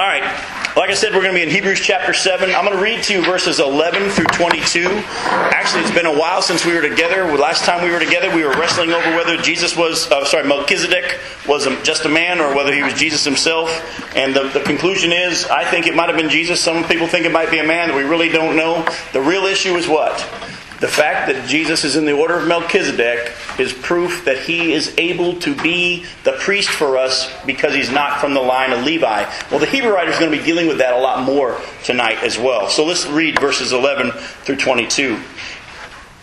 All right. Like I said, we're going to be in Hebrews chapter 7. I'm going to read to you verses 11 through 22. Actually, it's been a while since we were together. Last time we were together, we were wrestling over whether Jesus was, uh, sorry, Melchizedek was just a man or whether he was Jesus himself. And the, the conclusion is, I think it might have been Jesus. Some people think it might be a man. That we really don't know. The real issue is what? The fact that Jesus is in the order of Melchizedek is proof that he is able to be the priest for us because he's not from the line of Levi. Well, the Hebrew writer is going to be dealing with that a lot more tonight as well. So let's read verses 11 through 22.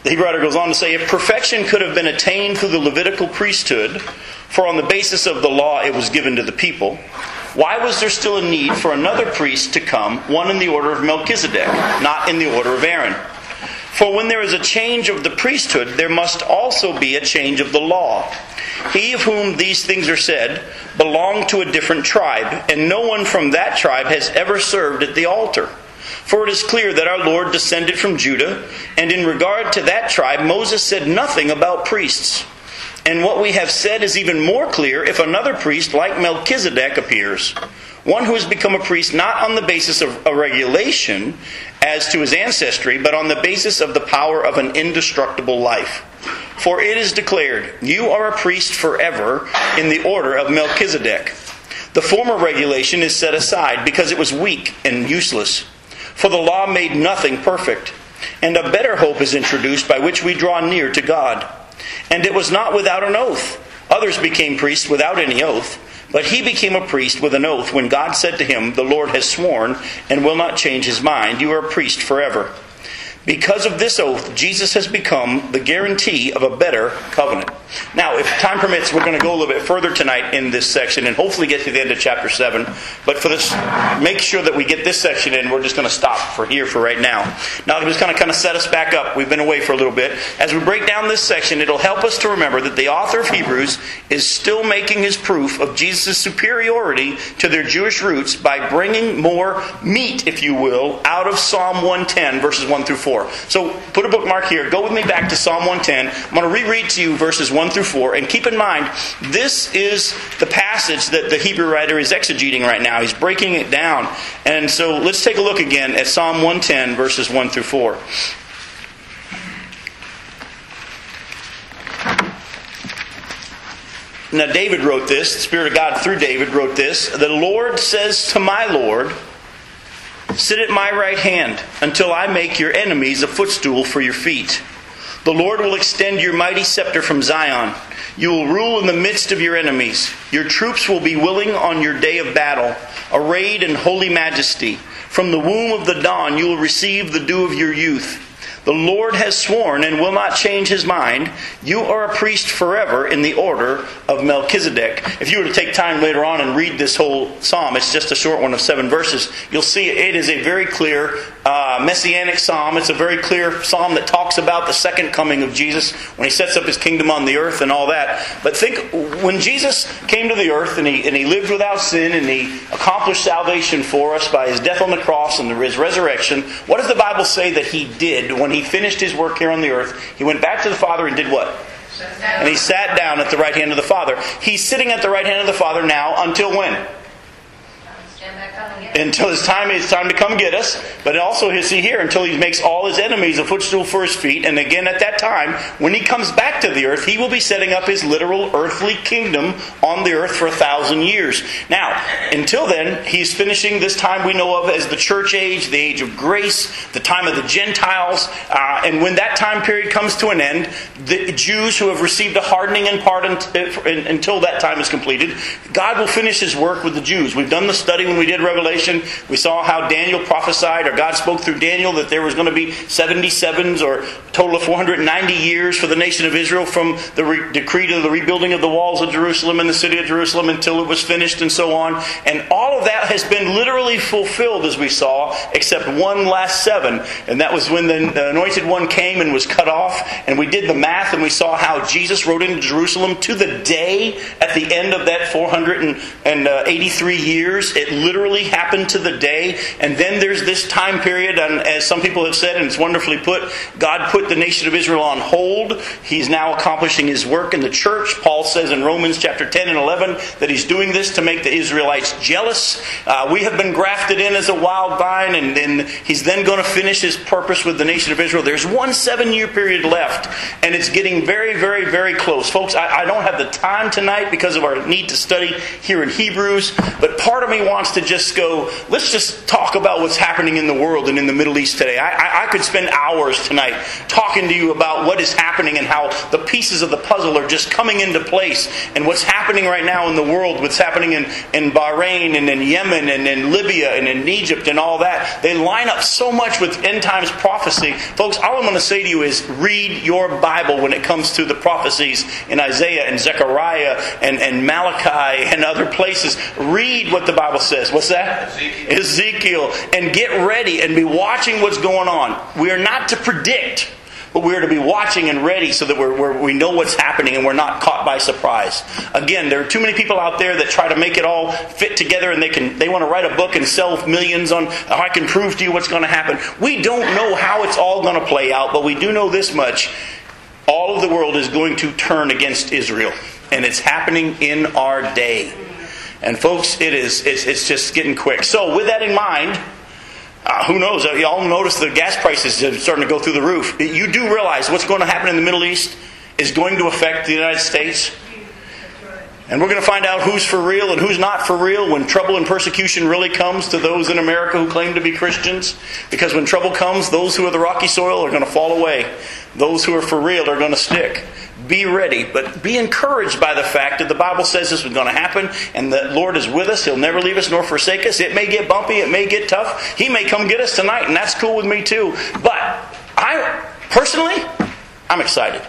The Hebrew writer goes on to say, If perfection could have been attained through the Levitical priesthood, for on the basis of the law it was given to the people, why was there still a need for another priest to come, one in the order of Melchizedek, not in the order of Aaron? For when there is a change of the priesthood, there must also be a change of the law. He of whom these things are said belonged to a different tribe, and no one from that tribe has ever served at the altar. For it is clear that our Lord descended from Judah, and in regard to that tribe, Moses said nothing about priests. And what we have said is even more clear if another priest like Melchizedek appears one who has become a priest not on the basis of a regulation as to his ancestry, but on the basis of the power of an indestructible life. For it is declared, You are a priest forever in the order of Melchizedek. The former regulation is set aside because it was weak and useless. For the law made nothing perfect. And a better hope is introduced by which we draw near to God. And it was not without an oath. Others became priests without any oath. But he became a priest with an oath when God said to him, The Lord has sworn and will not change his mind. You are a priest forever. Because of this oath, Jesus has become the guarantee of a better covenant. Now, if time permits, we're going to go a little bit further tonight in this section and hopefully get to the end of chapter 7. But for this, make sure that we get this section in. We're just going to stop for here for right now. Now, I'm just going to kind of set us back up. We've been away for a little bit. As we break down this section, it'll help us to remember that the author of Hebrews is still making his proof of Jesus' superiority to their Jewish roots by bringing more meat, if you will, out of Psalm 110, verses 1 through 4. 4. So put a bookmark here. Go with me back to Psalm 110. I'm going to reread to you verses 1 through 4. And keep in mind, this is the passage that the Hebrew writer is exegeting right now. He's breaking it down. And so let's take a look again at Psalm 110, verses 1 through 4. Now, David wrote this, the Spirit of God through David wrote this. The Lord says to my Lord, Sit at my right hand until I make your enemies a footstool for your feet. The Lord will extend your mighty scepter from Zion. You will rule in the midst of your enemies. Your troops will be willing on your day of battle, arrayed in holy majesty. From the womb of the dawn you will receive the dew of your youth. The Lord has sworn and will not change his mind. You are a priest forever in the order of Melchizedek. If you were to take time later on and read this whole psalm, it's just a short one of seven verses, you'll see it is a very clear uh, messianic psalm. It's a very clear psalm that talks about the second coming of Jesus when he sets up his kingdom on the earth and all that. But think when Jesus came to the earth and he, and he lived without sin and he accomplished salvation for us by his death on the cross and his resurrection, what does the Bible say that he did when he finished his work here on the earth? He went back to the Father and did what? And he sat down at the right hand of the Father. He's sitting at the right hand of the Father now until when? Until his time it's time to come get us. But also, you see here, until he makes all his enemies a footstool for his feet. And again, at that time, when he comes back to the earth, he will be setting up his literal earthly kingdom on the earth for a thousand years. Now, until then, he's finishing this time we know of as the church age, the age of grace, the time of the Gentiles. Uh, and when that time period comes to an end, the Jews who have received a hardening in part until that time is completed, God will finish his work with the Jews. We've done the study we did Revelation. We saw how Daniel prophesied, or God spoke through Daniel, that there was going to be 77s, or total of 490 years for the nation of Israel from the re- decree to the rebuilding of the walls of Jerusalem and the city of Jerusalem until it was finished, and so on. And all of that has been literally fulfilled, as we saw, except one last seven. And that was when the anointed one came and was cut off. And we did the math, and we saw how Jesus rode into Jerusalem to the day at the end of that 483 uh, years. It literally happen to the day. And then there's this time period, and as some people have said, and it's wonderfully put, God put the nation of Israel on hold. He's now accomplishing his work in the church. Paul says in Romans chapter 10 and 11 that he's doing this to make the Israelites jealous. Uh, we have been grafted in as a wild vine, and then he's then going to finish his purpose with the nation of Israel. There's one seven year period left, and it's getting very, very, very close. Folks, I, I don't have the time tonight because of our need to study here in Hebrews, but part of me wants to just go, let's just talk about what's happening in the world and in the Middle East today. I, I, I could spend hours tonight talking to you about what is happening and how the pieces of the puzzle are just coming into place and what's happening right now in the world, what's happening in, in Bahrain and in Yemen and in Libya and in Egypt and all that. They line up so much with end times prophecy. Folks, all I'm going to say to you is read your Bible when it comes to the prophecies in Isaiah and Zechariah and, and Malachi and other places. Read what the Bible says. What's that? Ezekiel. Ezekiel. And get ready and be watching what's going on. We are not to predict. But we are to be watching and ready so that we're, we're, we know what's happening and we're not caught by surprise. Again, there are too many people out there that try to make it all fit together and they can they want to write a book and sell millions on oh, I can prove to you what's going to happen. We don't know how it's all going to play out, but we do know this much. All of the world is going to turn against Israel. And it's happening in our day. And folks, it is it's, it's just getting quick. So with that in mind, uh, who knows? Uh, y'all notice the gas prices are starting to go through the roof. You do realize what's going to happen in the Middle East is going to affect the United States. And we're going to find out who's for real and who's not for real when trouble and persecution really comes to those in America who claim to be Christians. Because when trouble comes, those who are the rocky soil are going to fall away. Those who are for real are going to stick be ready, but be encouraged by the fact that the Bible says this is going to happen and the Lord is with us. He'll never leave us nor forsake us. It may get bumpy, it may get tough. He may come get us tonight, and that's cool with me too. But I, personally, I'm excited.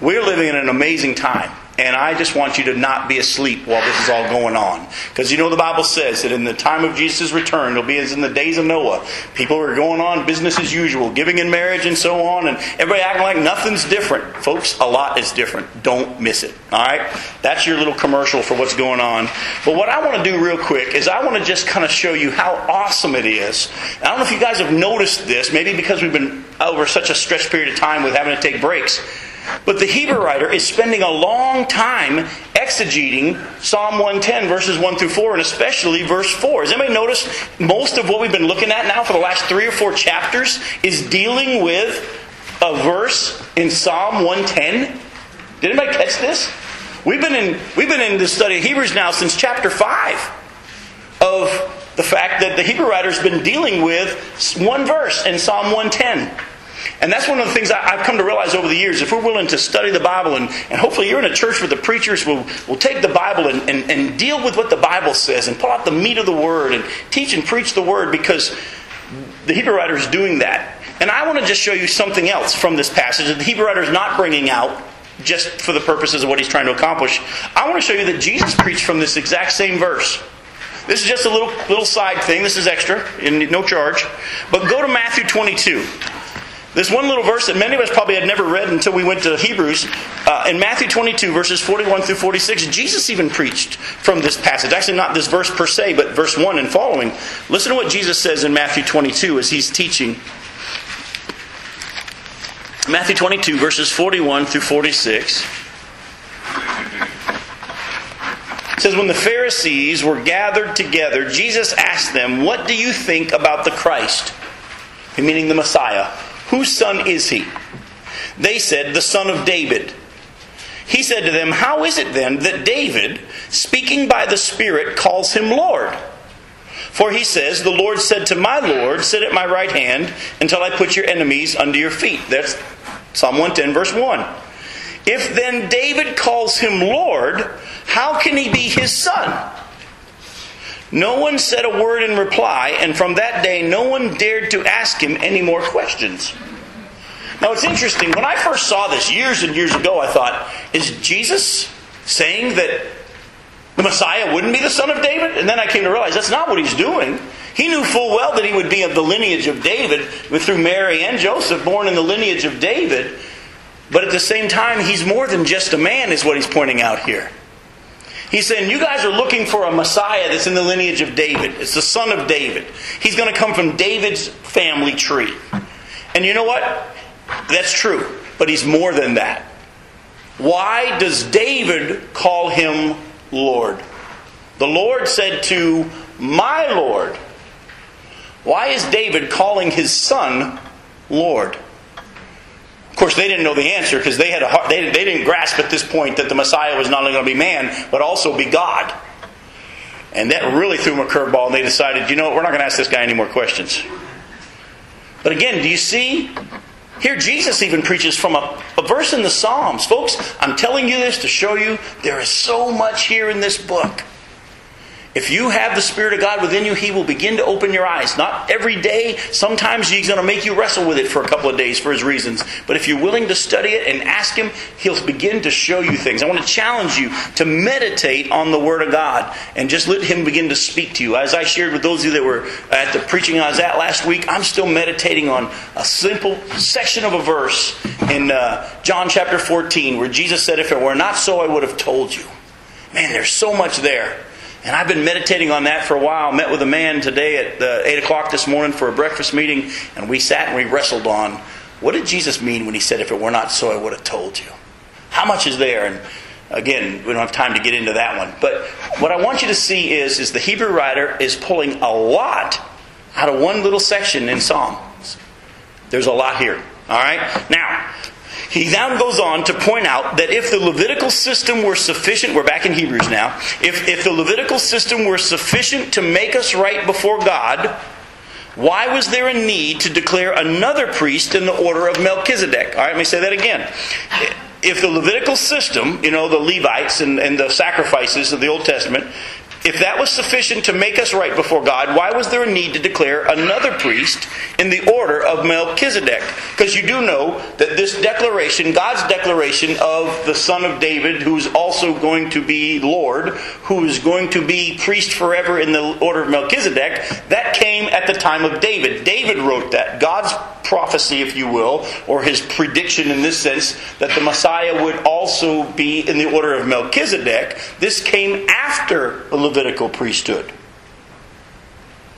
We're living in an amazing time. And I just want you to not be asleep while this is all going on. Because you know the Bible says that in the time of Jesus' return, it'll be as in the days of Noah. People are going on business as usual, giving in marriage and so on, and everybody acting like nothing's different. Folks, a lot is different. Don't miss it. All right? That's your little commercial for what's going on. But what I want to do real quick is I want to just kind of show you how awesome it is. I don't know if you guys have noticed this, maybe because we've been over such a stretched period of time with having to take breaks. But the Hebrew writer is spending a long time exegeting Psalm 110, verses 1 through 4, and especially verse 4. Has anybody noticed most of what we've been looking at now for the last three or four chapters is dealing with a verse in Psalm 110? Did anybody catch this? We've been in we've been in the study of Hebrews now since chapter 5 of the fact that the Hebrew writer's been dealing with one verse in Psalm 110. And that's one of the things I, have come to realize over the years. If we're willing to study the Bible, and, and hopefully you're in a church where the preachers will, will take the Bible and, and, and deal with what the Bible says and pull out the meat of the Word and teach and preach the Word because the Hebrew writer is doing that. And I want to just show you something else from this passage that the Hebrew writer is not bringing out just for the purposes of what he's trying to accomplish. I want to show you that Jesus preached from this exact same verse. This is just a little little side thing. This is extra, and no charge. But go to Matthew 22. This one little verse that many of us probably had never read until we went to Hebrews. Uh, in Matthew 22, verses 41 through 46, Jesus even preached from this passage. Actually, not this verse per se, but verse 1 and following. Listen to what Jesus says in Matthew 22 as he's teaching. Matthew 22, verses 41 through 46. It says, When the Pharisees were gathered together, Jesus asked them, What do you think about the Christ? Meaning the Messiah. Whose son is he? They said, The son of David. He said to them, How is it then that David, speaking by the Spirit, calls him Lord? For he says, The Lord said to my Lord, Sit at my right hand until I put your enemies under your feet. That's Psalm 110, verse 1. If then David calls him Lord, how can he be his son? No one said a word in reply, and from that day, no one dared to ask him any more questions. Now, it's interesting. When I first saw this years and years ago, I thought, is Jesus saying that the Messiah wouldn't be the son of David? And then I came to realize that's not what he's doing. He knew full well that he would be of the lineage of David through Mary and Joseph, born in the lineage of David. But at the same time, he's more than just a man, is what he's pointing out here. He's saying, You guys are looking for a Messiah that's in the lineage of David. It's the son of David. He's going to come from David's family tree. And you know what? That's true. But he's more than that. Why does David call him Lord? The Lord said to my Lord, Why is David calling his son Lord? Of course, they didn't know the answer because they had a they, they didn't grasp at this point that the Messiah was not only going to be man but also be God. And that really threw them a curveball, and they decided, you know, what, we're not going to ask this guy any more questions. But again, do you see? Here, Jesus even preaches from a, a verse in the Psalms. Folks, I'm telling you this to show you there is so much here in this book. If you have the Spirit of God within you, He will begin to open your eyes. Not every day. Sometimes He's going to make you wrestle with it for a couple of days for His reasons. But if you're willing to study it and ask Him, He'll begin to show you things. I want to challenge you to meditate on the Word of God and just let Him begin to speak to you. As I shared with those of you that were at the preaching I was at last week, I'm still meditating on a simple section of a verse in uh, John chapter 14 where Jesus said, If it were not so, I would have told you. Man, there's so much there. And I've been meditating on that for a while. Met with a man today at uh, 8 o'clock this morning for a breakfast meeting, and we sat and we wrestled on what did Jesus mean when he said, If it were not so, I would have told you? How much is there? And again, we don't have time to get into that one. But what I want you to see is, is the Hebrew writer is pulling a lot out of one little section in Psalms. There's a lot here. All right? Now, he now goes on to point out that if the Levitical system were sufficient, we're back in Hebrews now, if, if the Levitical system were sufficient to make us right before God, why was there a need to declare another priest in the order of Melchizedek? All right, let me say that again. If the Levitical system, you know, the Levites and, and the sacrifices of the Old Testament, if that was sufficient to make us right before God, why was there a need to declare another priest in the order of Melchizedek? Because you do know that this declaration, God's declaration of the son of David, who's also going to be Lord, who is going to be priest forever in the order of Melchizedek, that came at the time of David. David wrote that. God's prophecy, if you will, or his prediction in this sense, that the Messiah would also be in the order of Melchizedek, this came after Levitical priesthood.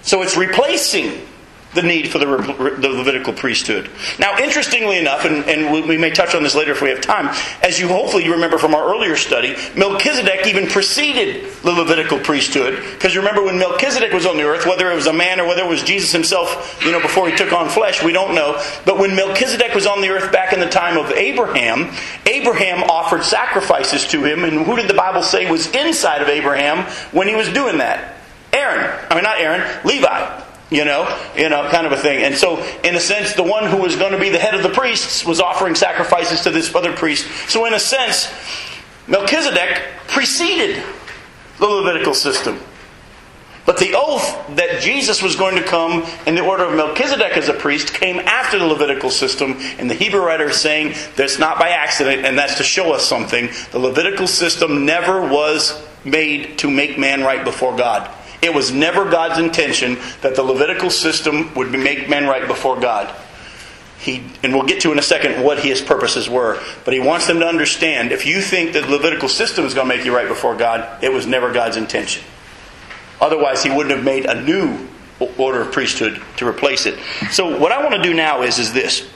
So it's replacing the need for the, the Levitical priesthood. Now, interestingly enough, and, and, we may touch on this later if we have time, as you hopefully remember from our earlier study, Melchizedek even preceded the Levitical priesthood. Because you remember when Melchizedek was on the earth, whether it was a man or whether it was Jesus himself, you know, before he took on flesh, we don't know. But when Melchizedek was on the earth back in the time of Abraham, Abraham offered sacrifices to him. And who did the Bible say was inside of Abraham when he was doing that? Aaron. I mean, not Aaron, Levi you know, you know, kind of a thing. And so, in a sense, the one who was going to be the head of the priests was offering sacrifices to this other priest. So, in a sense, Melchizedek preceded the Levitical system. But the oath that Jesus was going to come in the order of Melchizedek as a priest came after the Levitical system, and the Hebrew writer is saying that's not by accident, and that's to show us something. The Levitical system never was made to make man right before God. It was never God's intention that the Levitical system would make men right before God. He, and we'll get to in a second what his purposes were. But he wants them to understand if you think the Levitical system is going to make you right before God, it was never God's intention. Otherwise, he wouldn't have made a new order of priesthood to replace it. So, what I want to do now is, is this.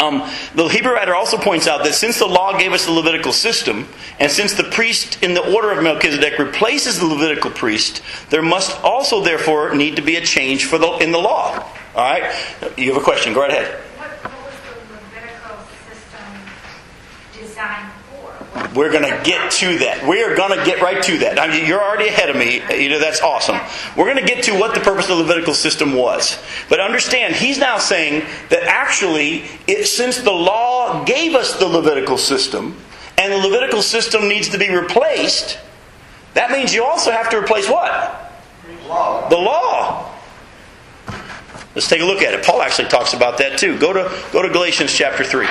Um, the Hebrew writer also points out that since the law gave us the Levitical system, and since the priest in the order of Melchizedek replaces the Levitical priest, there must also therefore need to be a change for the, in the law. All right? You have a question. Go right ahead. What, what was the Levitical system designed we're going to get to that. We are going to get right to that. I mean, you're already ahead of me. You know, that's awesome. We're going to get to what the purpose of the Levitical system was. But understand, he's now saying that actually, it, since the law gave us the Levitical system, and the Levitical system needs to be replaced, that means you also have to replace what? Law. The law. Let's take a look at it. Paul actually talks about that too. Go to, go to Galatians chapter 3.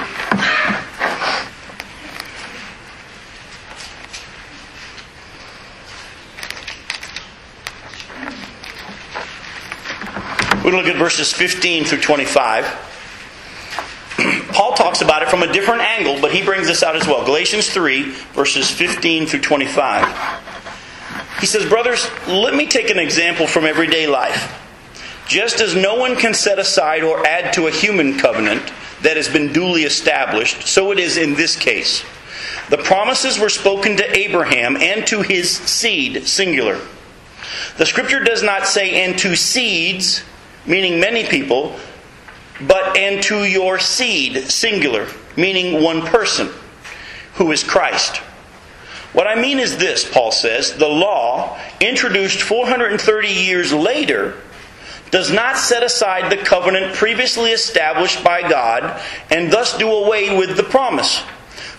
We're going to look at verses 15 through 25. Paul talks about it from a different angle, but he brings this out as well. Galatians 3, verses 15 through 25. He says, Brothers, let me take an example from everyday life. Just as no one can set aside or add to a human covenant that has been duly established, so it is in this case. The promises were spoken to Abraham and to his seed, singular. The scripture does not say, and to seeds, meaning many people, but and to your seed, singular, meaning one person, who is Christ. What I mean is this, Paul says the law, introduced 430 years later, does not set aside the covenant previously established by God and thus do away with the promise.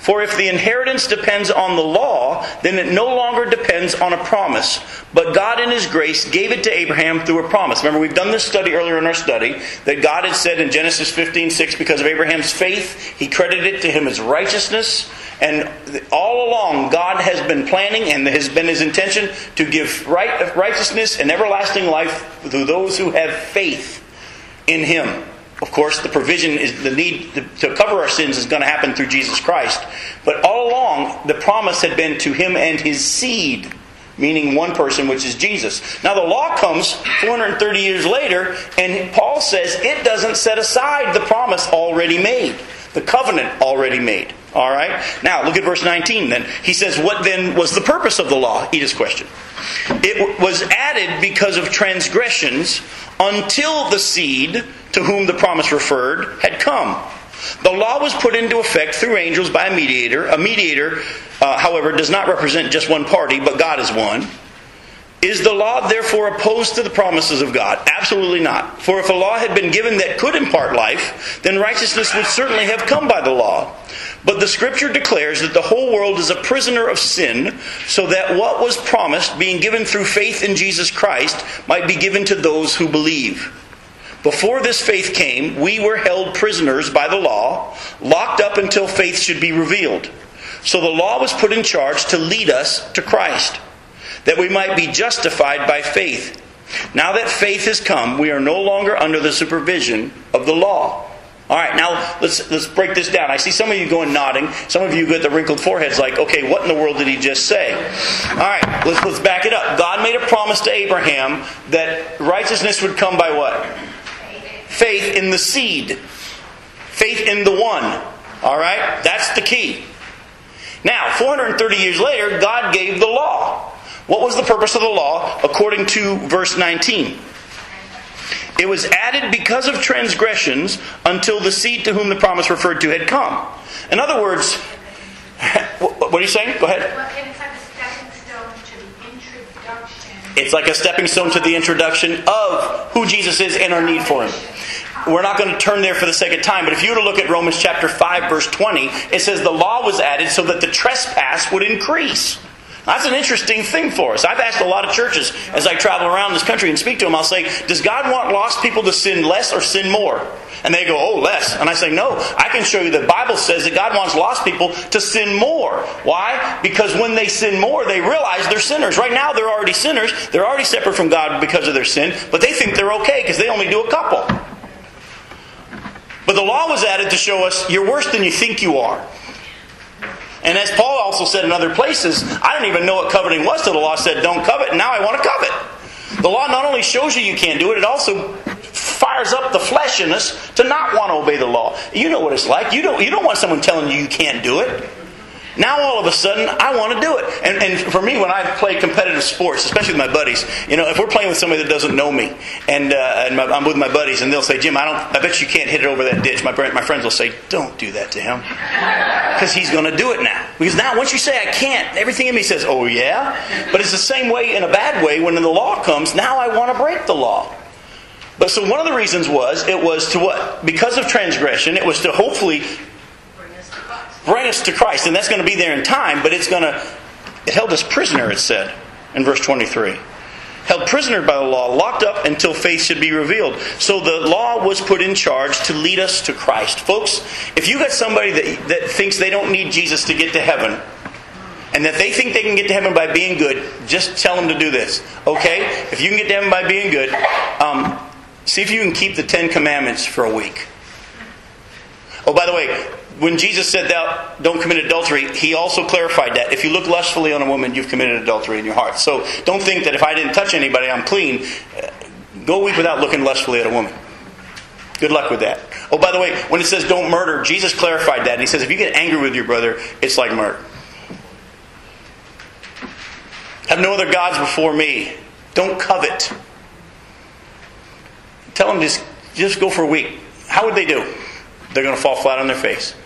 For if the inheritance depends on the law, then it no longer depends on a promise. But God, in His grace, gave it to Abraham through a promise. Remember, we've done this study earlier in our study that God had said in Genesis 15 6, because of Abraham's faith, He credited it to him as righteousness. And all along, God has been planning and has been His intention to give right, righteousness and everlasting life to those who have faith in Him. Of course, the provision is the need to cover our sins is going to happen through Jesus Christ. But all along, the promise had been to him and his seed, meaning one person, which is Jesus. Now, the law comes 430 years later, and Paul says it doesn't set aside the promise already made, the covenant already made. All right? Now, look at verse 19 then. He says, What then was the purpose of the law? Edith's question. It was added because of transgressions until the seed to whom the promise referred had come. The law was put into effect through angels by a mediator. A mediator, uh, however, does not represent just one party, but God is one. Is the law therefore opposed to the promises of God? Absolutely not. For if a law had been given that could impart life, then righteousness would certainly have come by the law. But the scripture declares that the whole world is a prisoner of sin, so that what was promised, being given through faith in Jesus Christ, might be given to those who believe. Before this faith came, we were held prisoners by the law, locked up until faith should be revealed. So the law was put in charge to lead us to Christ, that we might be justified by faith. Now that faith has come, we are no longer under the supervision of the law. All right, now let's let's break this down. I see some of you going nodding. Some of you get the wrinkled foreheads, like, okay, what in the world did he just say? All right, let's let's back it up. God made a promise to Abraham that righteousness would come by what? Faith in the seed. Faith in the one. All right? That's the key. Now, 430 years later, God gave the law. What was the purpose of the law according to verse 19? It was added because of transgressions until the seed to whom the promise referred to had come. In other words, what are you saying? Go ahead. It's like a stepping stone to the introduction of who Jesus is and our need for him. We're not going to turn there for the sake of time, but if you were to look at Romans chapter 5 verse 20, it says the law was added so that the trespass would increase. That's an interesting thing for us. I've asked a lot of churches as I travel around this country and speak to them, I'll say, Does God want lost people to sin less or sin more? And they go, Oh, less. And I say, No, I can show you the Bible says that God wants lost people to sin more. Why? Because when they sin more, they realize they're sinners. Right now, they're already sinners. They're already separate from God because of their sin, but they think they're okay because they only do a couple. But the law was added to show us you're worse than you think you are. And as Paul also said in other places, I didn't even know what coveting was till the law said don't covet, and now I want to covet. The law not only shows you you can't do it, it also fires up the flesh in us to not want to obey the law. You know what it's like. You don't, you don't want someone telling you you can't do it. Now all of a sudden, I want to do it. And, and for me, when I play competitive sports, especially with my buddies, you know, if we're playing with somebody that doesn't know me, and, uh, and my, I'm with my buddies, and they'll say, "Jim, I don't. I bet you can't hit it over that ditch." My my friends will say, "Don't do that to him," because he's going to do it now. Because now, once you say I can't, everything in me says, "Oh yeah." But it's the same way in a bad way when the law comes. Now I want to break the law. But so one of the reasons was it was to what? Because of transgression, it was to hopefully bring us to Christ. And that's going to be there in time, but it's going to, it held us prisoner, it said in verse 23. Held prisoner by the law, locked up until faith should be revealed. So the law was put in charge to lead us to Christ. Folks, if you got somebody that, that thinks they don't need Jesus to get to heaven, and that they think they can get to heaven by being good, just tell them to do this. Okay? If you can get to heaven by being good, um, see if you can keep the Ten Commandments for a week. Oh, by the way, when Jesus said that don't commit adultery, he also clarified that if you look lustfully on a woman, you've committed adultery in your heart. So don't think that if I didn't touch anybody, I'm clean. Uh, go a week without looking lustfully at a woman. Good luck with that. Oh, by the way, when it says don't murder, Jesus clarified that. And he says if you get angry with your brother, it's like murder. Have no other gods before me. Don't covet. Tell them just, just go for a week. How would they do? They're going to fall flat on their face.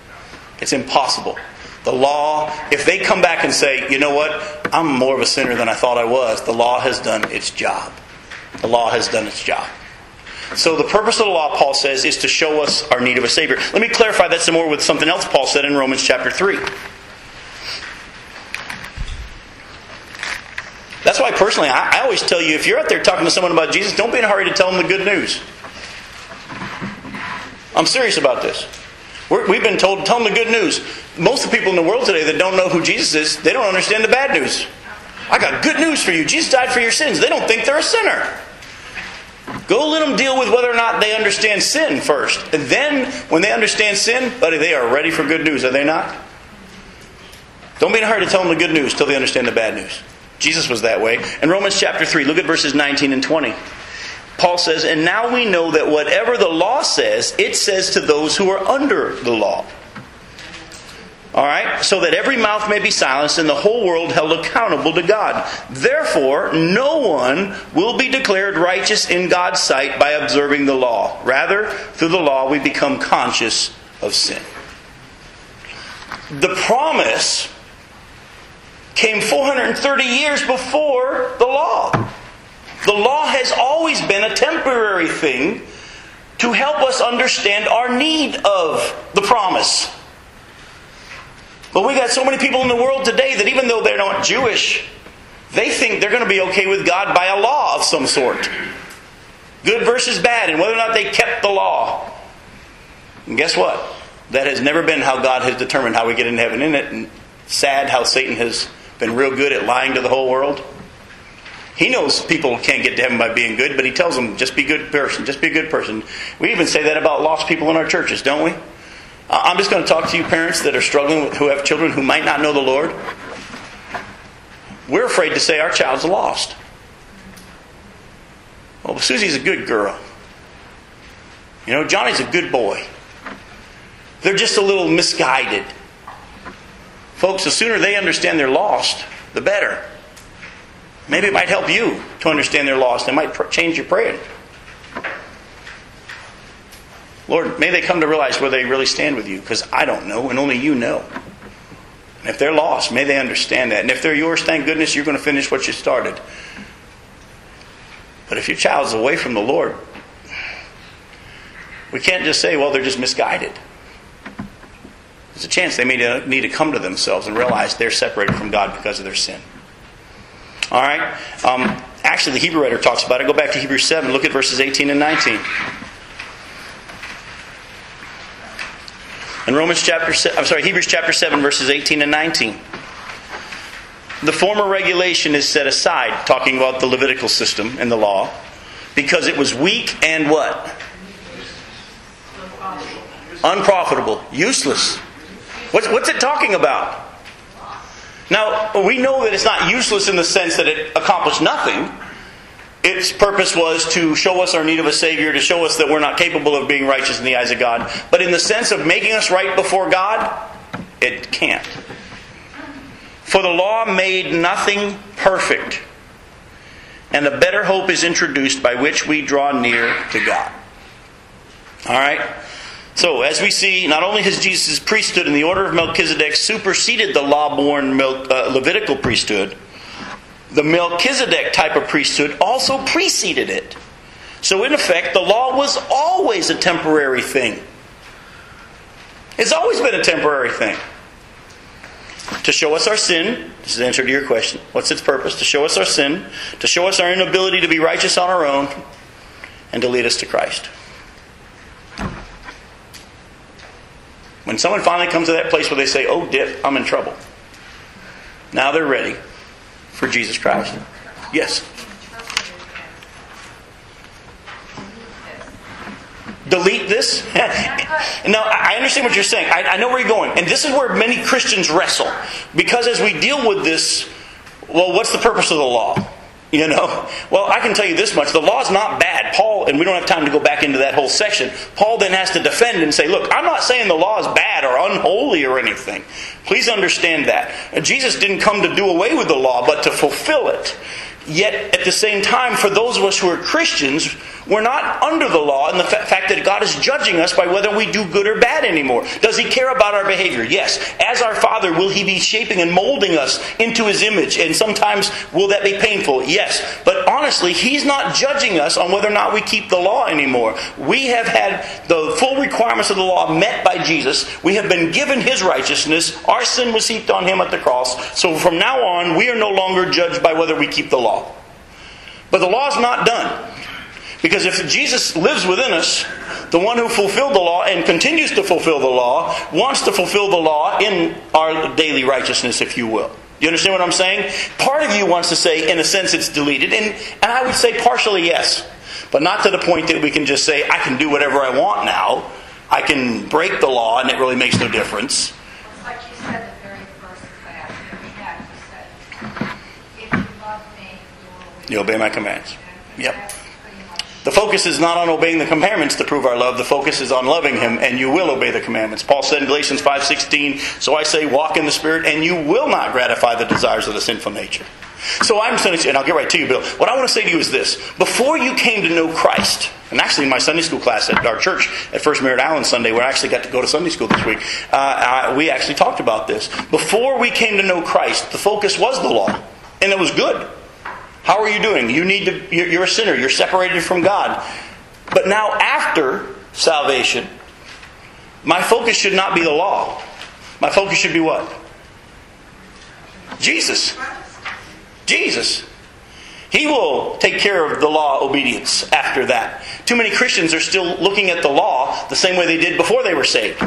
It's impossible. The law, if they come back and say, you know what, I'm more of a sinner than I thought I was, the law has done its job. The law has done its job. So the purpose of the law, Paul says, is to show us our need of a Savior. Let me clarify that some more with something else Paul said in Romans chapter 3. That's why, personally, I, always tell you if you're out there talking to someone about Jesus, don't be in a hurry to tell them the good news. I'm serious about this. We have been told, tell them the good news. Most of the people in the world today that don't know who Jesus is, they don't understand the bad news. I got good news for you. Jesus died for your sins. They don't think they're a sinner. Go let them deal with whether or not they understand sin first. And then, when they understand sin, buddy, they are ready for good news, are they not? Don't be in a hurry to tell them the good news till they understand the bad news. Jesus was that way. In Romans chapter 3, look at verses 19 and 20. Paul says, And now we know that whatever the law says, it says to those who are under the law. All right? So that every mouth may be silenced and the whole world held accountable to God. Therefore, no one will be declared righteous in God's sight by observing the law. Rather, through the law, we become conscious of sin. The promise came 430 years before the law. The law has always been a temporary thing to help us understand our need of the promise. But we got so many people in the world today that even though they're not Jewish, they think they're going to be okay with God by a law of some sort. Good versus bad, and whether or not they kept the law. And guess what? That has never been how God has determined how we get into heaven, isn't it? And sad how Satan has been real good at lying to the whole world. He knows people can't get to heaven by being good, but he tells them, just be a good person, just be a good person. We even say that about lost people in our churches, don't we? I'm just going to talk to you parents that are struggling, with, who have children who might not know the Lord. We're afraid to say our child's lost. Oh, well, Susie's a good girl. You know, Johnny's a good boy. They're just a little misguided. Folks, the sooner they understand they're lost, the better. Maybe it might help you to understand they're lost. It might pr- change your prayer. Lord, may they come to realize where they really stand with you, because I don't know, and only you know. And if they're lost, may they understand that. And if they're yours, thank goodness you're going to finish what you started. But if your child's away from the Lord, we can't just say, well, they're just misguided. There's a chance they may uh, need to come to themselves and realize they're separated from God because of their sin. All right? Um, actually, the Hebrew writer talks about it. Go back to Hebrews 7, look at verses 18 and 19. In Romans chapter, I'm sorry, Hebrews chapter 7, verses 18 and 19. The former regulation is set aside, talking about the Levitical system and the law, because it was weak and what? Unprofitable, useless. What's, what's it talking about? Now, we know that it's not useless in the sense that it accomplished nothing. Its purpose was to show us our need of a Savior, to show us that we're not capable of being righteous in the eyes of God. But in the sense of making us right before God, it can't. For the law made nothing perfect, and a better hope is introduced by which we draw near to God. All right? So, as we see, not only has Jesus' priesthood in the order of Melchizedek superseded the law born uh, Levitical priesthood, the Melchizedek type of priesthood also preceded it. So, in effect, the law was always a temporary thing. It's always been a temporary thing. To show us our sin, this is the answer to your question. What's its purpose? To show us our sin, to show us our inability to be righteous on our own, and to lead us to Christ. When someone finally comes to that place where they say, Oh, dip, I'm in trouble. Now they're ready for Jesus Christ. Yes? delete this? no, I understand what you're saying. I, I know where you're going. And this is where many Christians wrestle. Because as we deal with this, well, what's the purpose of the law? You know? Well, I can tell you this much. The law is not bad. Paul, and we don't have time to go back into that whole section, Paul then has to defend and say, look, I'm not saying the law is bad or unholy or anything. Please understand that. Jesus didn't come to do away with the law, but to fulfill it. Yet, at the same time, for those of us who are Christians, we're not under the law in the fa- fact that God is judging us by whether we do good or bad anymore. Does He care about our behavior? Yes. As our Father, will He be shaping and molding us into His image? And sometimes will that be painful? Yes. But honestly, He's not judging us on whether or not we keep the law anymore. We have had the full requirements of the law met by Jesus. We have been given His righteousness. Our sin was heaped on Him at the cross. So from now on, we are no longer judged by whether we keep the law. But the law is not done. Because if Jesus lives within us, the one who fulfilled the law and continues to fulfill the law wants to fulfill the law in our daily righteousness, if you will. You understand what I'm saying? Part of you wants to say, in a sense, it's deleted, and, and I would say partially yes. But not to the point that we can just say, I can do whatever I want now. I can break the law, and it really makes no difference. Like you said the very first class that we had, you said, if you love me, you will You obey my commands. Yep. The focus is not on obeying the commandments to prove our love. The focus is on loving Him, and you will obey the commandments. Paul said in Galatians 5.16, So I say, walk in the Spirit, and you will not gratify the desires of the sinful nature. So I'm saying, and I'll get right to you, Bill. What I want to say to you is this. Before you came to know Christ, and actually in my Sunday school class at our church at First Merritt Island Sunday, where I actually got to go to Sunday school this week, uh, uh, we actually talked about this. Before we came to know Christ, the focus was the law, and it was good. How are you doing? You need to. You're, a sinner. You're separated from God. But now, after salvation, my focus should not be the law. My focus should be what? Jesus. Jesus. He will take care of the law obedience after that. Too many Christians are still looking at the law the same way they did before they were saved.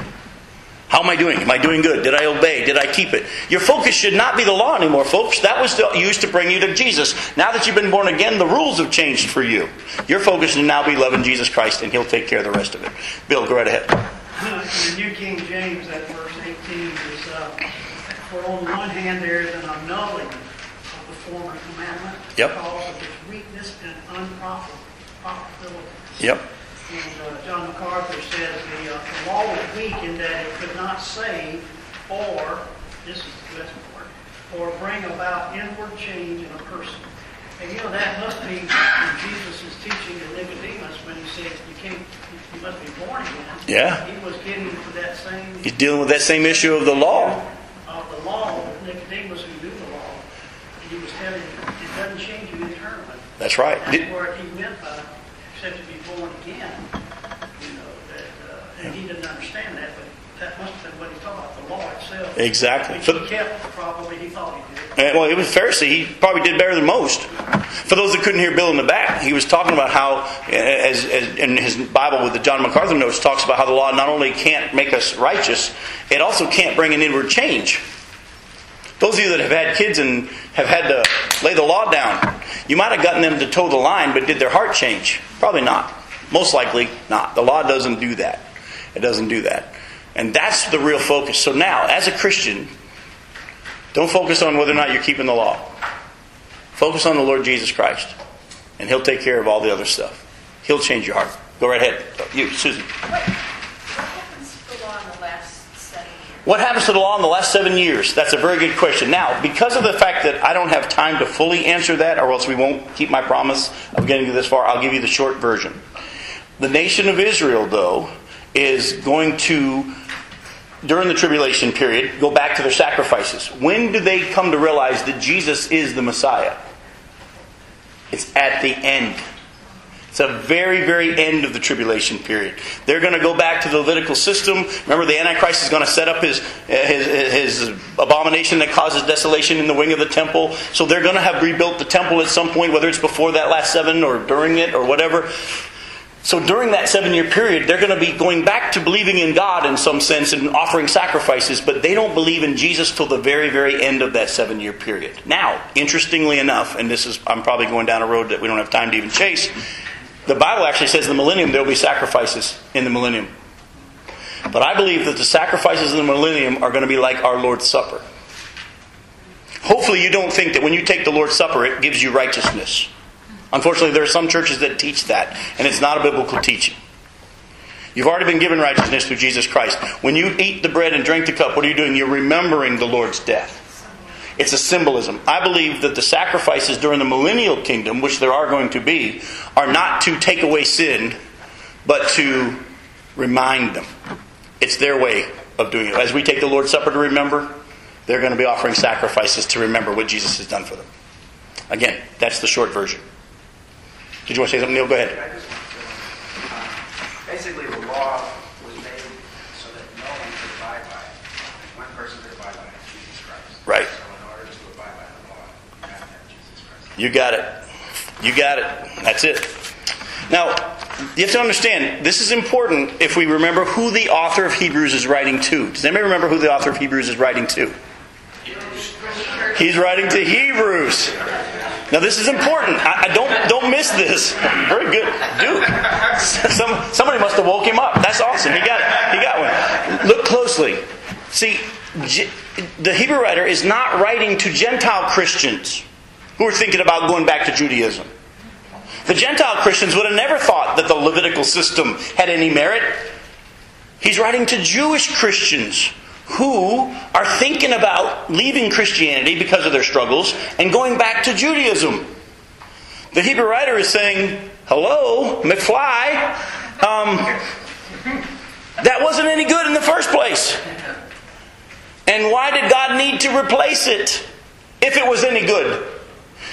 How am I doing? Am I doing good? Did I obey? Did I keep it? Your focus should not be the law anymore, folks. That was used to bring you to Jesus. Now that you've been born again, the rules have changed for you. Your focus should now be loving Jesus Christ, and He'll take care of the rest of it. Bill, go right ahead. In the New King James, that verse 18 is, uh, for on one hand there is an annulling of the former commandment Yep. because of its weakness and unprofitability. Yep. And uh, John MacArthur says the, uh, the law was weak in that it could not save or, this is the best part, or bring about inward change in a person. And you know, that must be Jesus teaching to Nicodemus when he says you can't, you must be born again. Yeah. He was getting to that same He's dealing with that same issue of the law. of the law Nicodemus who knew the law. And he was telling him, it doesn't change you internally. That's right. That's Did- where he meant by, except to be born again. You know, that, uh, and he didn't understand that, but that must have been what he thought, the law itself. Exactly. Which he kept probably, he thought he did. Well, it was Pharisee. He probably did better than most. For those that couldn't hear Bill in the back, he was talking about how, as, as in his Bible with the John MacArthur notes, talks about how the law not only can't make us righteous, it also can't bring an inward change. Those of you that have had kids and have had to lay the law down, you might have gotten them to toe the line, but did their heart change? Probably not. Most likely not. The law doesn't do that. It doesn't do that. And that's the real focus. So now, as a Christian, don't focus on whether or not you're keeping the law. Focus on the Lord Jesus Christ, and He'll take care of all the other stuff. He'll change your heart. Go right ahead. You, Susan. What, what happens to the law in the last seven years? What happens to the law in the last seven years? That's a very good question. Now, because of the fact that I don't have time to fully answer that, or else we won't keep my promise of getting to this far, I'll give you the short version. The nation of Israel, though, is going to, during the tribulation period, go back to their sacrifices. When do they come to realize that Jesus is the Messiah? It's at the end. It's the very, very end of the tribulation period. They're going to go back to the Levitical system. Remember, the Antichrist is going to set up his, his, his abomination that causes desolation in the wing of the temple. So they're going to have rebuilt the temple at some point, whether it's before that last seven or during it or whatever. So during that seven year period, they're going to be going back to believing in God in some sense and offering sacrifices, but they don't believe in Jesus till the very, very end of that seven year period. Now, interestingly enough, and this is, I'm probably going down a road that we don't have time to even chase, The Bible actually says in the millennium there will be sacrifices in the millennium. But I believe that the sacrifices in the millennium are going to be like our Lord's Supper. Hopefully, you don't think that when you take the Lord's Supper, it gives you righteousness. Unfortunately, there are some churches that teach that, and it's not a biblical teaching. You've already been given righteousness through Jesus Christ. When you eat the bread and drink the cup, what are you doing? You're remembering the Lord's death. It's a symbolism. I believe that the sacrifices during the millennial kingdom, which there are going to be, are not to take away sin, but to remind them. It's their way of doing it. As we take the Lord's Supper to remember, they're going to be offering sacrifices to remember what Jesus has done for them. Again, that's the short version. Did you want to say something, Neil? Go ahead. I just want to, uh, basically, the law was made so that no one could abide by it. One person could abide by it, Jesus Christ. Right. So in order to abide by the law, you have to have Jesus Christ. You got it. You got it. That's it. Now, you have to understand, this is important if we remember who the author of Hebrews is writing to. Does anybody remember who the author of Hebrews is writing to? He's writing to Hebrews. Now this is important. I, I don't don't miss this. Very good, Duke. Some, somebody must have woke him up. That's awesome. He got it. He got one. Look closely. See, the Hebrew writer is not writing to Gentile Christians who are thinking about going back to Judaism. The Gentile Christians would have never thought that the Levitical system had any merit. He's writing to Jewish Christians who are thinking about leaving Christianity because of their struggles and going back to Judaism. The Hebrew writer is saying, Hello, McFly. Um, that wasn't any good in the first place. And why did God need to replace it if it was any good?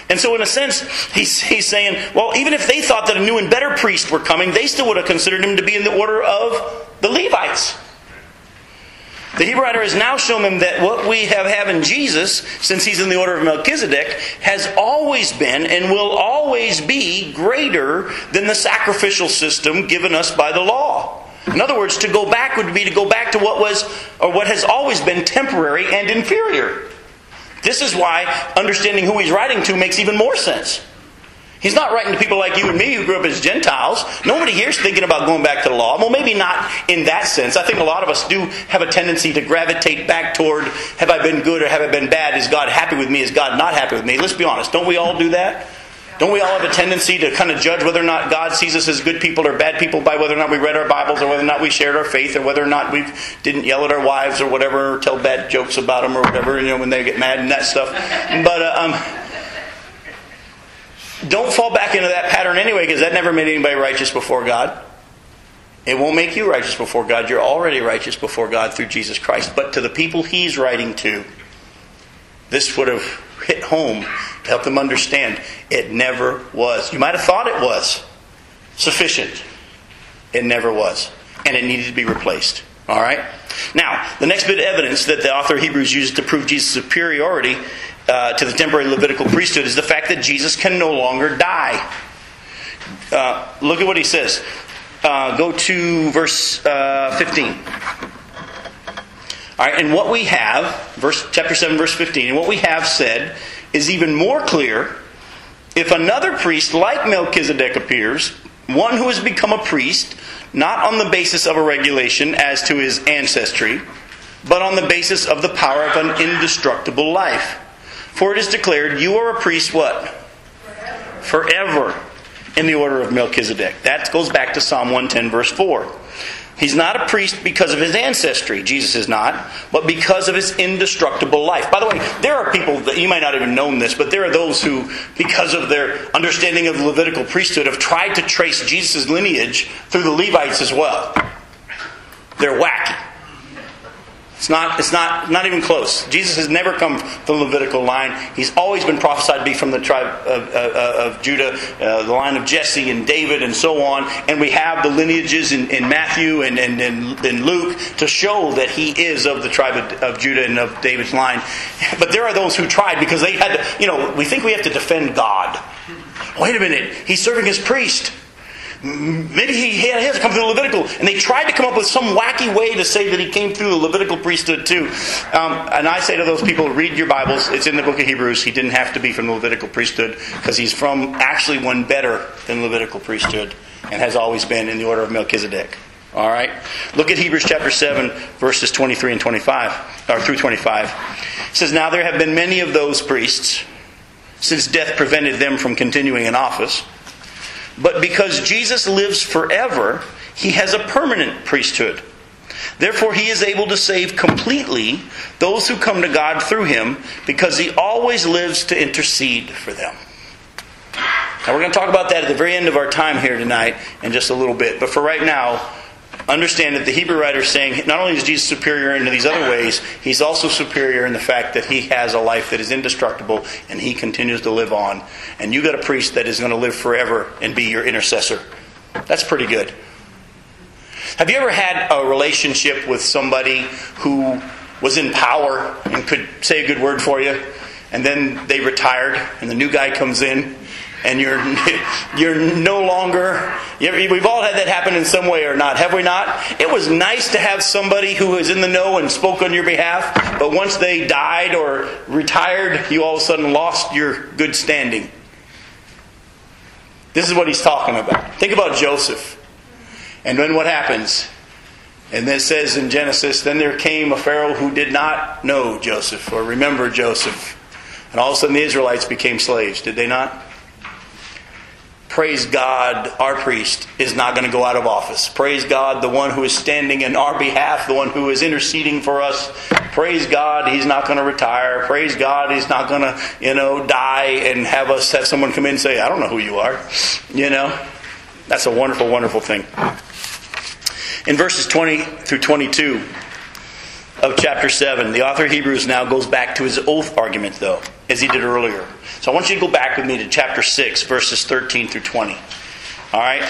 And so, in a sense, he's, he's saying, well, even if they thought that a new and better priest were coming, they still would have considered him to be in the order of the Levites. The Hebrew writer has now shown them that what we have have in Jesus, since he's in the order of Melchizedek, has always been and will always be greater than the sacrificial system given us by the law. In other words, to go back would be to go back to what was or what has always been temporary and inferior. This is why understanding who he's writing to makes even more sense. He's not writing to people like you and me who grew up as Gentiles. Nobody here's thinking about going back to the law. Well, maybe not in that sense. I think a lot of us do have a tendency to gravitate back toward have I been good or have I been bad? Is God happy with me? Is God not happy with me? Let's be honest. Don't we all do that? Don't we all have a tendency to kind of judge whether or not God sees us as good people or bad people by whether or not we read our Bibles or whether or not we shared our faith or whether or not we didn't yell at our wives or whatever or tell bad jokes about them or whatever, you know, when they get mad and that stuff. But, uh, um, don't fall back into that pattern anyway because that never made anybody righteous before God. It won't make you righteous before God. You're already righteous before God through Jesus Christ. But to the people he's writing to, this would have hit home to help them understand it never was. You might have thought it was sufficient. It never was. And it needed to be replaced. All right? Now, the next bit of evidence that the author of Hebrews uses to prove Jesus' superiority uh, to the temporary Levitical priesthood is the fact that Jesus can no longer die. Uh, look at what he says. Uh, go to verse uh, 15. All right, and what we have, verse chapter 7, verse 15, and what we have said is even more clear if another priest like Melchizedek appears, one who has become a priest, not on the basis of a regulation as to his ancestry, but on the basis of the power of an indestructible life. For it is declared, You are a priest, what? Forever. Forever in the order of Melchizedek. That goes back to Psalm 110, verse 4. He's not a priest because of his ancestry, Jesus is not, but because of his indestructible life. By the way, there are people that you might not even known this, but there are those who, because of their understanding of the Levitical priesthood, have tried to trace Jesus' lineage through the Levites as well. They're wacky. It's not, it's not, not even close. Jesus has never come from the Levitical line. He's always been prophesied to be from the tribe of, uh, of Judah, uh, the line of Jesse and David and so on. And we have the lineages in, in Matthew and, and, and, in Luke to show that he is of the tribe of, of Judah and of David's line. But there are those who tried because they had to, you know, we think we have to defend God. Wait a minute, he's serving as priest. Maybe he to come through the Levitical, and they tried to come up with some wacky way to say that he came through the Levitical priesthood too. Um, and I say to those people, read your Bibles. It's in the book of Hebrews. He didn't have to be from the Levitical priesthood because he's from actually one better than Levitical priesthood. and has always been in the order of Melchizedek. All right? Look at Hebrews chapter 7, verses 23 and 25, or through 25. It says, Now there have been many of those priests, since death prevented them from continuing in office. But because Jesus lives forever, he has a permanent priesthood. Therefore, he is able to save completely those who come to God through him, because he always lives to intercede for them. Now, we're going to talk about that at the very end of our time here tonight in just a little bit. But for right now, understand that the Hebrew writer is saying not only is Jesus superior in these other ways, he's also superior in the fact that he has a life that is indestructible and he continues to live on. And you got a priest that is going to live forever and be your intercessor. That's pretty good. Have you ever had a relationship with somebody who was in power and could say a good word for you, and then they retired, and the new guy comes in, and you're you're no longer. We've all had that happen in some way or not, have we not? It was nice to have somebody who was in the know and spoke on your behalf, but once they died or retired, you all of a sudden lost your good standing. This is what he's talking about. Think about Joseph. And then what happens? And then it says in Genesis, then there came a Pharaoh who did not know Joseph or remember Joseph. And all of a sudden the Israelites became slaves, did they not? Praise God, our priest is not going to go out of office. Praise God, the one who is standing in our behalf, the one who is interceding for us. Praise God, he's not going to retire. Praise God, he's not going to, you know, die and have us have someone come in and say, I don't know who you are. You know? That's a wonderful, wonderful thing. In verses 20 through 22 of chapter 7, the author of Hebrews now goes back to his oath argument, though, as he did earlier. So I want you to go back with me to chapter 6, verses 13 through 20. All right?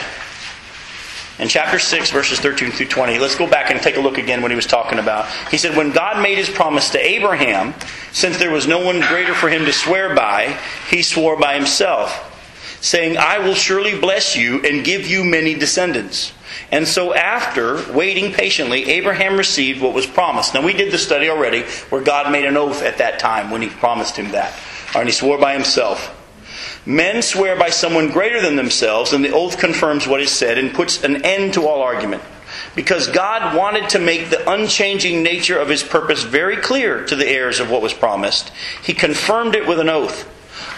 In chapter 6, verses 13 through 20, let's go back and take a look again what he was talking about. He said, When God made his promise to Abraham, since there was no one greater for him to swear by, he swore by himself, saying, I will surely bless you and give you many descendants. And so, after waiting patiently, Abraham received what was promised. Now, we did the study already where God made an oath at that time when he promised him that. And he swore by himself. Men swear by someone greater than themselves, and the oath confirms what is said and puts an end to all argument. Because God wanted to make the unchanging nature of his purpose very clear to the heirs of what was promised, he confirmed it with an oath.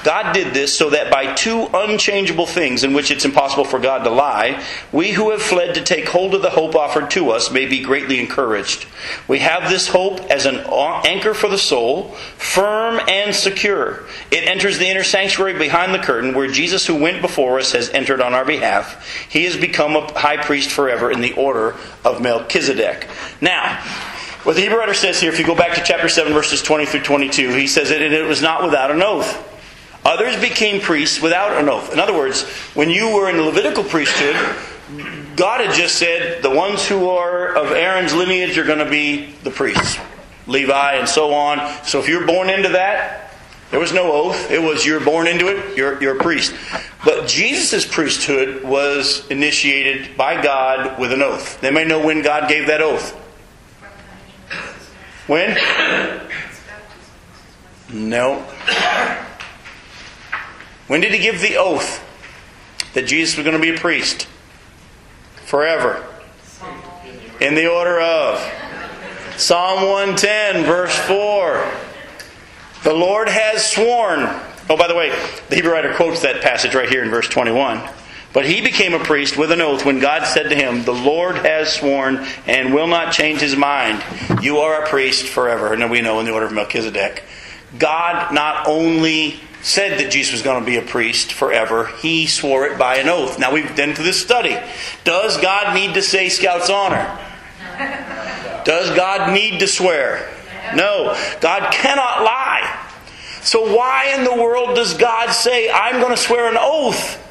God did this so that by two unchangeable things in which it's impossible for God to lie, we who have fled to take hold of the hope offered to us may be greatly encouraged. We have this hope as an anchor for the soul, firm and secure. It enters the inner sanctuary behind the curtain where Jesus, who went before us, has entered on our behalf. He has become a high priest forever in the order of Melchizedek. Now, what the Hebrew writer says here, if you go back to chapter 7, verses 20 through 22, he says that it was not without an oath. Others became priests without an oath. In other words, when you were in the Levitical priesthood, God had just said the ones who are of Aaron's lineage are going to be the priests, Levi, and so on. So if you're born into that, there was no oath. It was you're born into it, you're, you're a priest. But Jesus' priesthood was initiated by God with an oath. They may know when God gave that oath. When? No. When did he give the oath that Jesus was going to be a priest? Forever. In the order of Psalm 110, verse 4. The Lord has sworn. Oh, by the way, the Hebrew writer quotes that passage right here in verse 21. But he became a priest with an oath when God said to him, The Lord has sworn and will not change his mind. You are a priest forever. And we know in the order of Melchizedek. God not only said that Jesus was going to be a priest forever, he swore it by an oath. Now we've been to this study. Does God need to say Scout's honor? Does God need to swear? No. God cannot lie. So why in the world does God say, I'm going to swear an oath?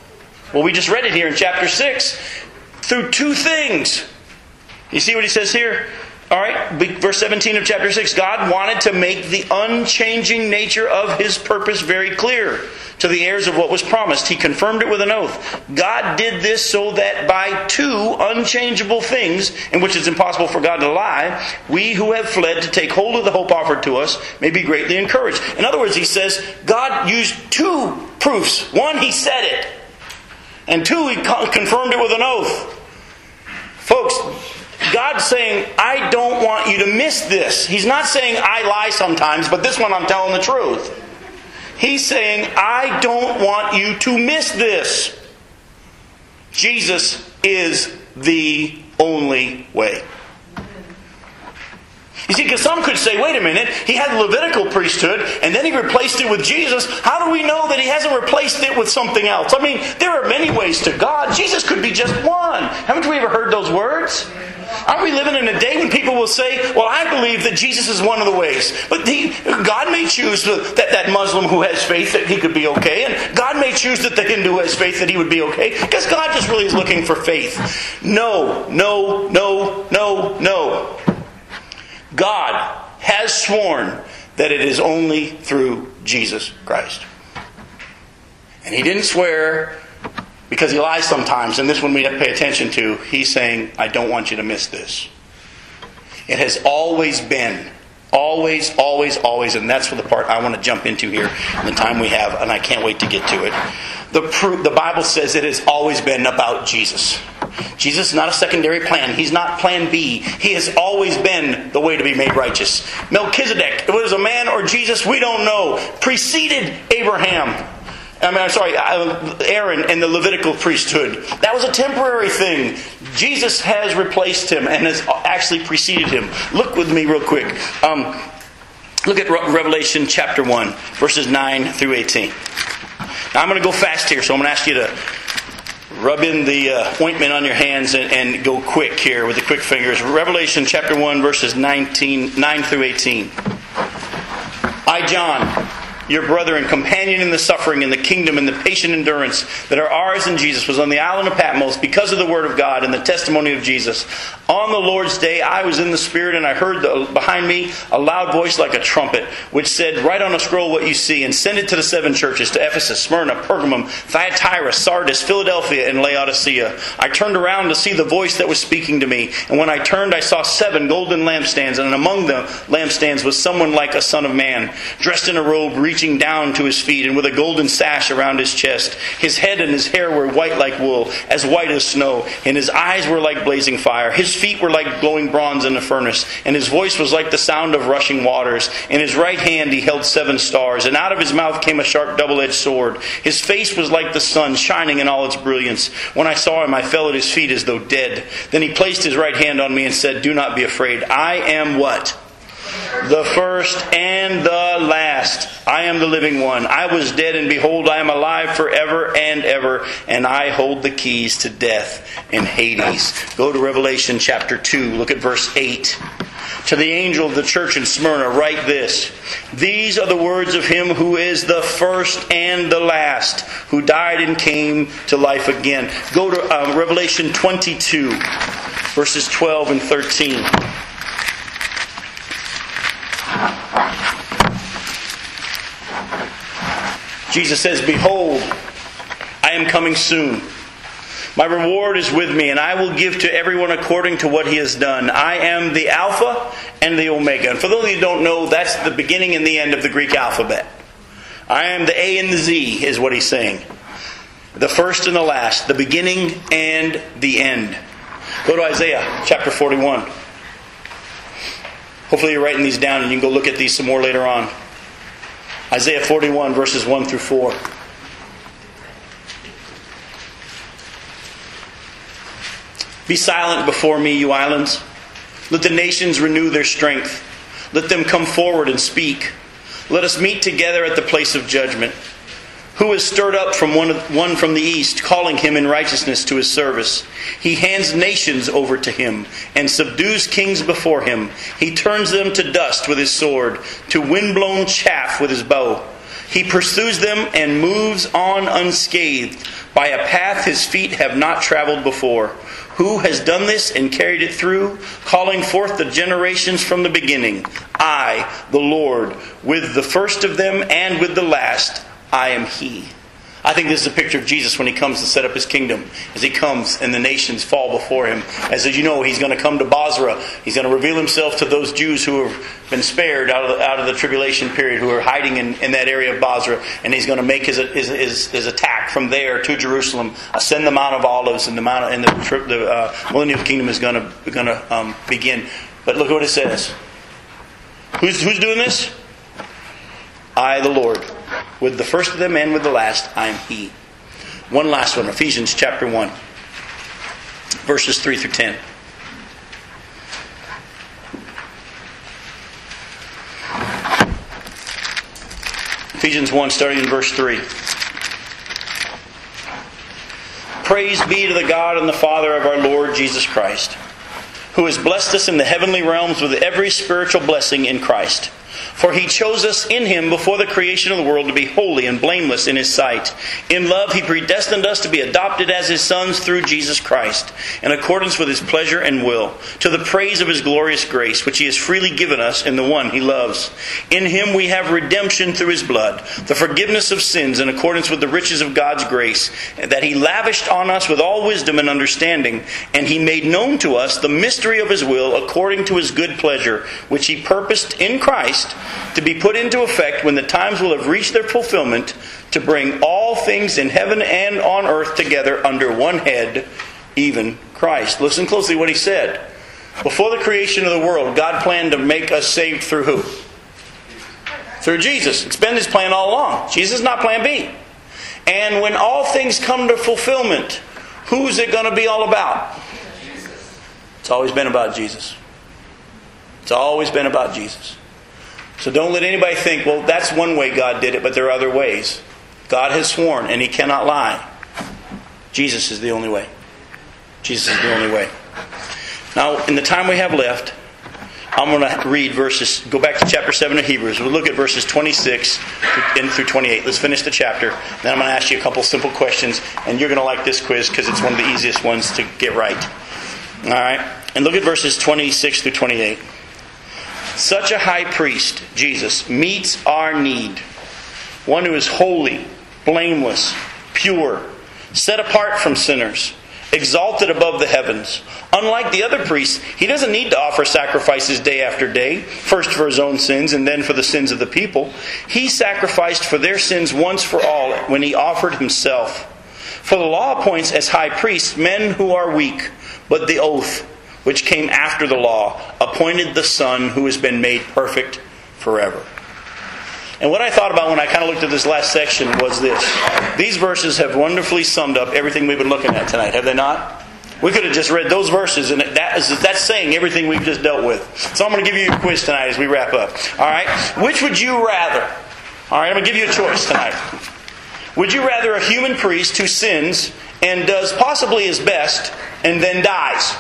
Well, we just read it here in chapter 6 through two things. You see what he says here? All right, verse 17 of chapter 6 God wanted to make the unchanging nature of his purpose very clear to the heirs of what was promised. He confirmed it with an oath. God did this so that by two unchangeable things, in which it's impossible for God to lie, we who have fled to take hold of the hope offered to us may be greatly encouraged. In other words, he says God used two proofs. One, he said it. And two, he confirmed it with an oath. Folks, God's saying, I don't want you to miss this. He's not saying, I lie sometimes, but this one I'm telling the truth. He's saying, I don't want you to miss this. Jesus is the only way. You see, because some could say, wait a minute, he had the Levitical priesthood and then he replaced it with Jesus. How do we know that he hasn't replaced it with something else? I mean, there are many ways to God. Jesus could be just one. Haven't we ever heard those words? Aren't we living in a day when people will say, Well, I believe that Jesus is one of the ways. But he, God may choose that, that Muslim who has faith that he could be okay, and God may choose that the Hindu has faith that he would be okay, because God just really is looking for faith. No, no, no, no, no. God has sworn that it is only through Jesus Christ. And he didn't swear because he lies sometimes, and this one we have to pay attention to. He's saying, I don't want you to miss this. It has always been, always, always, always, and that's for the part I want to jump into here in the time we have, and I can't wait to get to it. The, the Bible says it has always been about Jesus. Jesus is not a secondary plan. He's not plan B. He has always been the way to be made righteous. Melchizedek, it was a man or Jesus, we don't know, preceded Abraham. I mean, I'm sorry, Aaron and the Levitical priesthood. That was a temporary thing. Jesus has replaced him and has actually preceded him. Look with me real quick. Um, look at Revelation chapter 1, verses 9 through 18. Now, I'm going to go fast here, so I'm going to ask you to rub in the uh, ointment on your hands and, and, go quick here with the quick fingers. Revelation chapter 1, verses 19, 9 through 18. I, John your brother and companion in the suffering and the kingdom and the patient endurance that are ours in Jesus was on the island of Patmos because of the word of God and the testimony of Jesus. On the Lord's day, I was in the Spirit and I heard the, behind me a loud voice like a trumpet, which said, Write on a scroll what you see and send it to the seven churches to Ephesus, Smyrna, Pergamum, Thyatira, Sardis, Philadelphia, and Laodicea. I turned around to see the voice that was speaking to me, and when I turned, I saw seven golden lampstands, and among the lampstands was someone like a son of man, dressed in a robe reaching down to his feet and with a golden sash around his chest. His head and his hair were white like wool, as white as snow, and his eyes were like blazing fire. His feet were like glowing bronze in a furnace, and his voice was like the sound of rushing waters. In his right hand he held seven stars, and out of his mouth came a sharp double edged sword. His face was like the sun, shining in all its brilliance. When I saw him, I fell at his feet as though dead. Then he placed his right hand on me and said, Do not be afraid. I am what? The first and the last. I am the living one. I was dead, and behold, I am alive forever and ever, and I hold the keys to death and Hades. Go to Revelation chapter 2, look at verse 8. To the angel of the church in Smyrna, write this These are the words of him who is the first and the last, who died and came to life again. Go to um, Revelation 22, verses 12 and 13. Jesus says, Behold, I am coming soon. My reward is with me, and I will give to everyone according to what he has done. I am the Alpha and the Omega. And for those of you who don't know, that's the beginning and the end of the Greek alphabet. I am the A and the Z, is what he's saying. The first and the last, the beginning and the end. Go to Isaiah chapter 41. Hopefully, you're writing these down and you can go look at these some more later on. Isaiah 41, verses 1 through 4. Be silent before me, you islands. Let the nations renew their strength. Let them come forward and speak. Let us meet together at the place of judgment. Who has stirred up from one, one from the east, calling him in righteousness to his service? He hands nations over to him and subdues kings before him. He turns them to dust with his sword, to windblown chaff with his bow. He pursues them and moves on unscathed by a path his feet have not traveled before. Who has done this and carried it through, calling forth the generations from the beginning? I, the Lord, with the first of them and with the last. I am He. I think this is a picture of Jesus when he comes to set up his kingdom. As he comes and the nations fall before him. As you know, he's going to come to Bozrah. He's going to reveal himself to those Jews who have been spared out of the, out of the tribulation period, who are hiding in, in that area of Bozrah. And he's going to make his, his, his, his attack from there to Jerusalem, ascend the Mount of Olives, and the, Mount and the, the uh, millennial kingdom is going to, going to um, begin. But look what it says. Who's, who's doing this? I, the Lord. With the first of them and with the last, I am He. One last one Ephesians chapter 1, verses 3 through 10. Ephesians 1, starting in verse 3. Praise be to the God and the Father of our Lord Jesus Christ, who has blessed us in the heavenly realms with every spiritual blessing in Christ. For he chose us in him before the creation of the world to be holy and blameless in his sight. In love, he predestined us to be adopted as his sons through Jesus Christ, in accordance with his pleasure and will, to the praise of his glorious grace, which he has freely given us in the one he loves. In him we have redemption through his blood, the forgiveness of sins in accordance with the riches of God's grace, that he lavished on us with all wisdom and understanding, and he made known to us the mystery of his will according to his good pleasure, which he purposed in Christ to be put into effect when the times will have reached their fulfillment to bring all things in heaven and on earth together under one head, even Christ. Listen closely what he said. Before the creation of the world, God planned to make us saved through who? Through Jesus. It's been his plan all along. Jesus is not plan B. And when all things come to fulfillment, who's it going to be all about? It's always been about Jesus. It's always been about Jesus. So don't let anybody think, well, that's one way God did it, but there are other ways. God has sworn, and He cannot lie. Jesus is the only way. Jesus is the only way. Now, in the time we have left, I'm going to read verses, go back to chapter 7 of Hebrews. We'll look at verses 26 in through 28. Let's finish the chapter. Then I'm going to ask you a couple simple questions, and you're going to like this quiz because it's one of the easiest ones to get right. All right? And look at verses 26 through 28. Such a high priest, Jesus, meets our need. One who is holy, blameless, pure, set apart from sinners, exalted above the heavens. Unlike the other priests, he doesn't need to offer sacrifices day after day, first for his own sins and then for the sins of the people. He sacrificed for their sins once for all when he offered himself. For the law appoints as high priests men who are weak, but the oath which came after the law, appointed the Son who has been made perfect forever. And what I thought about when I kind of looked at this last section was this. These verses have wonderfully summed up everything we've been looking at tonight, have they not? We could have just read those verses, and that is, that's saying everything we've just dealt with. So I'm going to give you a quiz tonight as we wrap up. All right? Which would you rather? All right, I'm going to give you a choice tonight. Would you rather a human priest who sins and does possibly his best and then dies?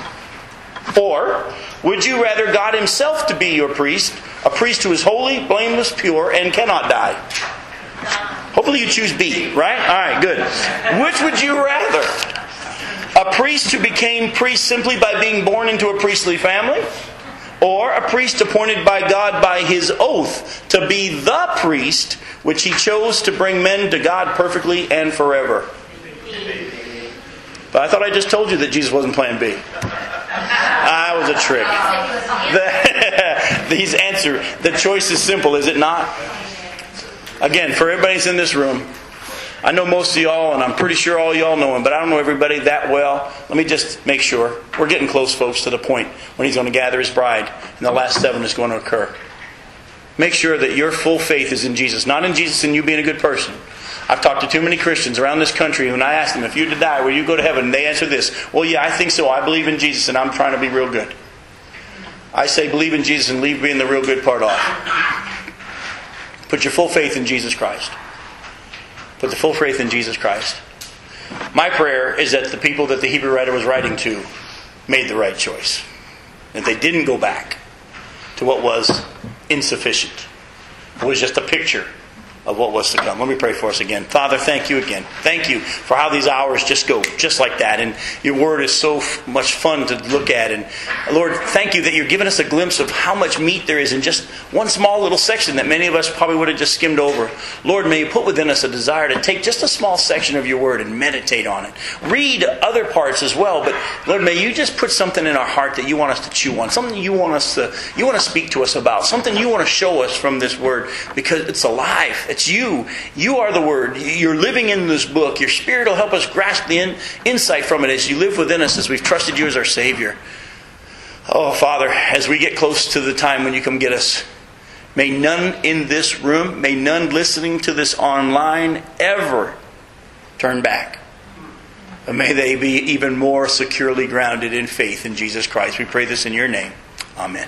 Or would you rather God Himself to be your priest, a priest who is holy, blameless, pure, and cannot die? Hopefully you choose B, right? All right, good. Which would you rather? A priest who became priest simply by being born into a priestly family? Or a priest appointed by God by his oath to be the priest which he chose to bring men to God perfectly and forever? But I thought I just told you that Jesus wasn't plan B. That was a trick. The, these answer. The choice is simple, is it not? Again, for everybody's in this room, I know most of y'all, and I'm pretty sure all y'all know him, but I don't know everybody that well. Let me just make sure. We're getting close, folks, to the point when he's going to gather his bride, and the last seven is going to occur. Make sure that your full faith is in Jesus, not in Jesus and you being a good person. I've talked to too many Christians around this country, and I ask them, if you to die, will you go to heaven? And they answer this Well, yeah, I think so. I believe in Jesus, and I'm trying to be real good. I say, believe in Jesus and leave being the real good part off. Put your full faith in Jesus Christ. Put the full faith in Jesus Christ. My prayer is that the people that the Hebrew writer was writing to made the right choice. That they didn't go back to what was insufficient. It was just a picture of what was to come. Let me pray for us again. Father, thank you again. Thank you for how these hours just go just like that. And your word is so f- much fun to look at. And Lord, thank you that you're giving us a glimpse of how much meat there is in just one small little section that many of us probably would have just skimmed over. Lord, may you put within us a desire to take just a small section of your word and meditate on it. Read other parts as well, but Lord, may you just put something in our heart that you want us to chew on, something you want us to you want to speak to us about, something you want to show us from this word because it's alive. It's you. You are the word. You're living in this book. Your spirit will help us grasp the in, insight from it as you live within us as we've trusted you as our savior. Oh, Father, as we get close to the time when you come get us, may none in this room, may none listening to this online ever turn back. May they be even more securely grounded in faith in Jesus Christ. We pray this in your name. Amen.